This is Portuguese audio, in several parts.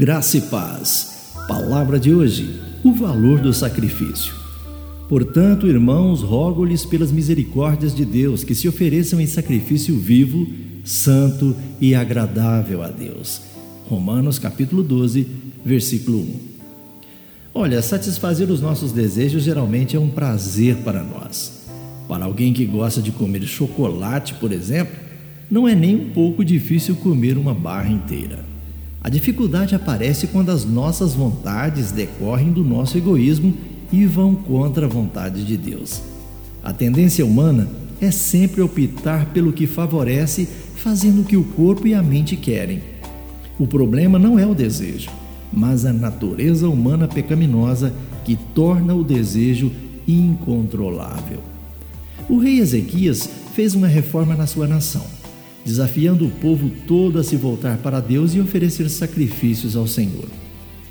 Graça e paz. Palavra de hoje: o valor do sacrifício. Portanto, irmãos, rogo-lhes pelas misericórdias de Deus que se ofereçam em sacrifício vivo, santo e agradável a Deus. Romanos capítulo 12, versículo 1. Olha, satisfazer os nossos desejos geralmente é um prazer para nós. Para alguém que gosta de comer chocolate, por exemplo, não é nem um pouco difícil comer uma barra inteira. A dificuldade aparece quando as nossas vontades decorrem do nosso egoísmo e vão contra a vontade de Deus. A tendência humana é sempre optar pelo que favorece, fazendo o que o corpo e a mente querem. O problema não é o desejo, mas a natureza humana pecaminosa que torna o desejo incontrolável. O rei Ezequias fez uma reforma na sua nação desafiando o povo todo a se voltar para Deus e oferecer sacrifícios ao Senhor.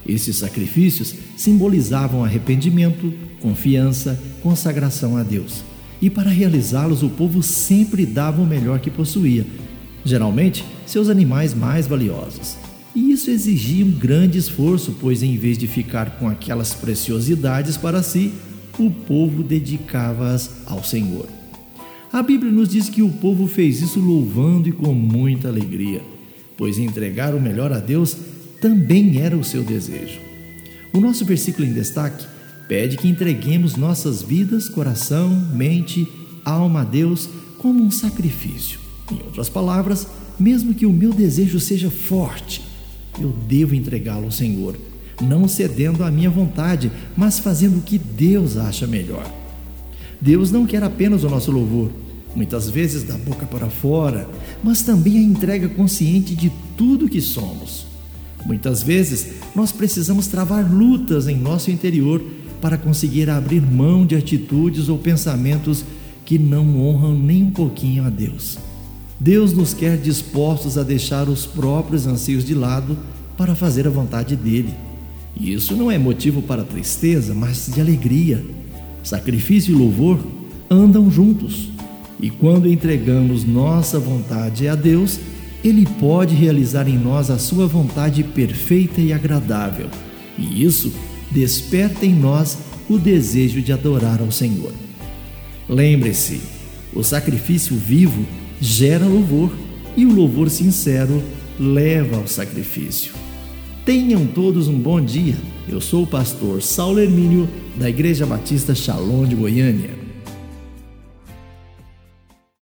Esses sacrifícios simbolizavam arrependimento, confiança, consagração a Deus. E para realizá-los, o povo sempre dava o melhor que possuía, geralmente seus animais mais valiosos. E isso exigia um grande esforço, pois em vez de ficar com aquelas preciosidades para si, o povo dedicava-as ao Senhor. A Bíblia nos diz que o povo fez isso louvando e com muita alegria, pois entregar o melhor a Deus também era o seu desejo. O nosso versículo em destaque pede que entreguemos nossas vidas, coração, mente, alma a Deus como um sacrifício. Em outras palavras, mesmo que o meu desejo seja forte, eu devo entregá-lo ao Senhor, não cedendo à minha vontade, mas fazendo o que Deus acha melhor. Deus não quer apenas o nosso louvor, muitas vezes da boca para fora, mas também a entrega consciente de tudo que somos. Muitas vezes nós precisamos travar lutas em nosso interior para conseguir abrir mão de atitudes ou pensamentos que não honram nem um pouquinho a Deus. Deus nos quer dispostos a deixar os próprios anseios de lado para fazer a vontade dele. E isso não é motivo para tristeza, mas de alegria. Sacrifício e louvor andam juntos. E quando entregamos nossa vontade a Deus, Ele pode realizar em nós a sua vontade perfeita e agradável. E isso desperta em nós o desejo de adorar ao Senhor. Lembre-se, o sacrifício vivo gera louvor e o louvor sincero leva ao sacrifício. Tenham todos um bom dia. Eu sou o pastor Saulo Hermínio, da Igreja Batista Shalom de Goiânia.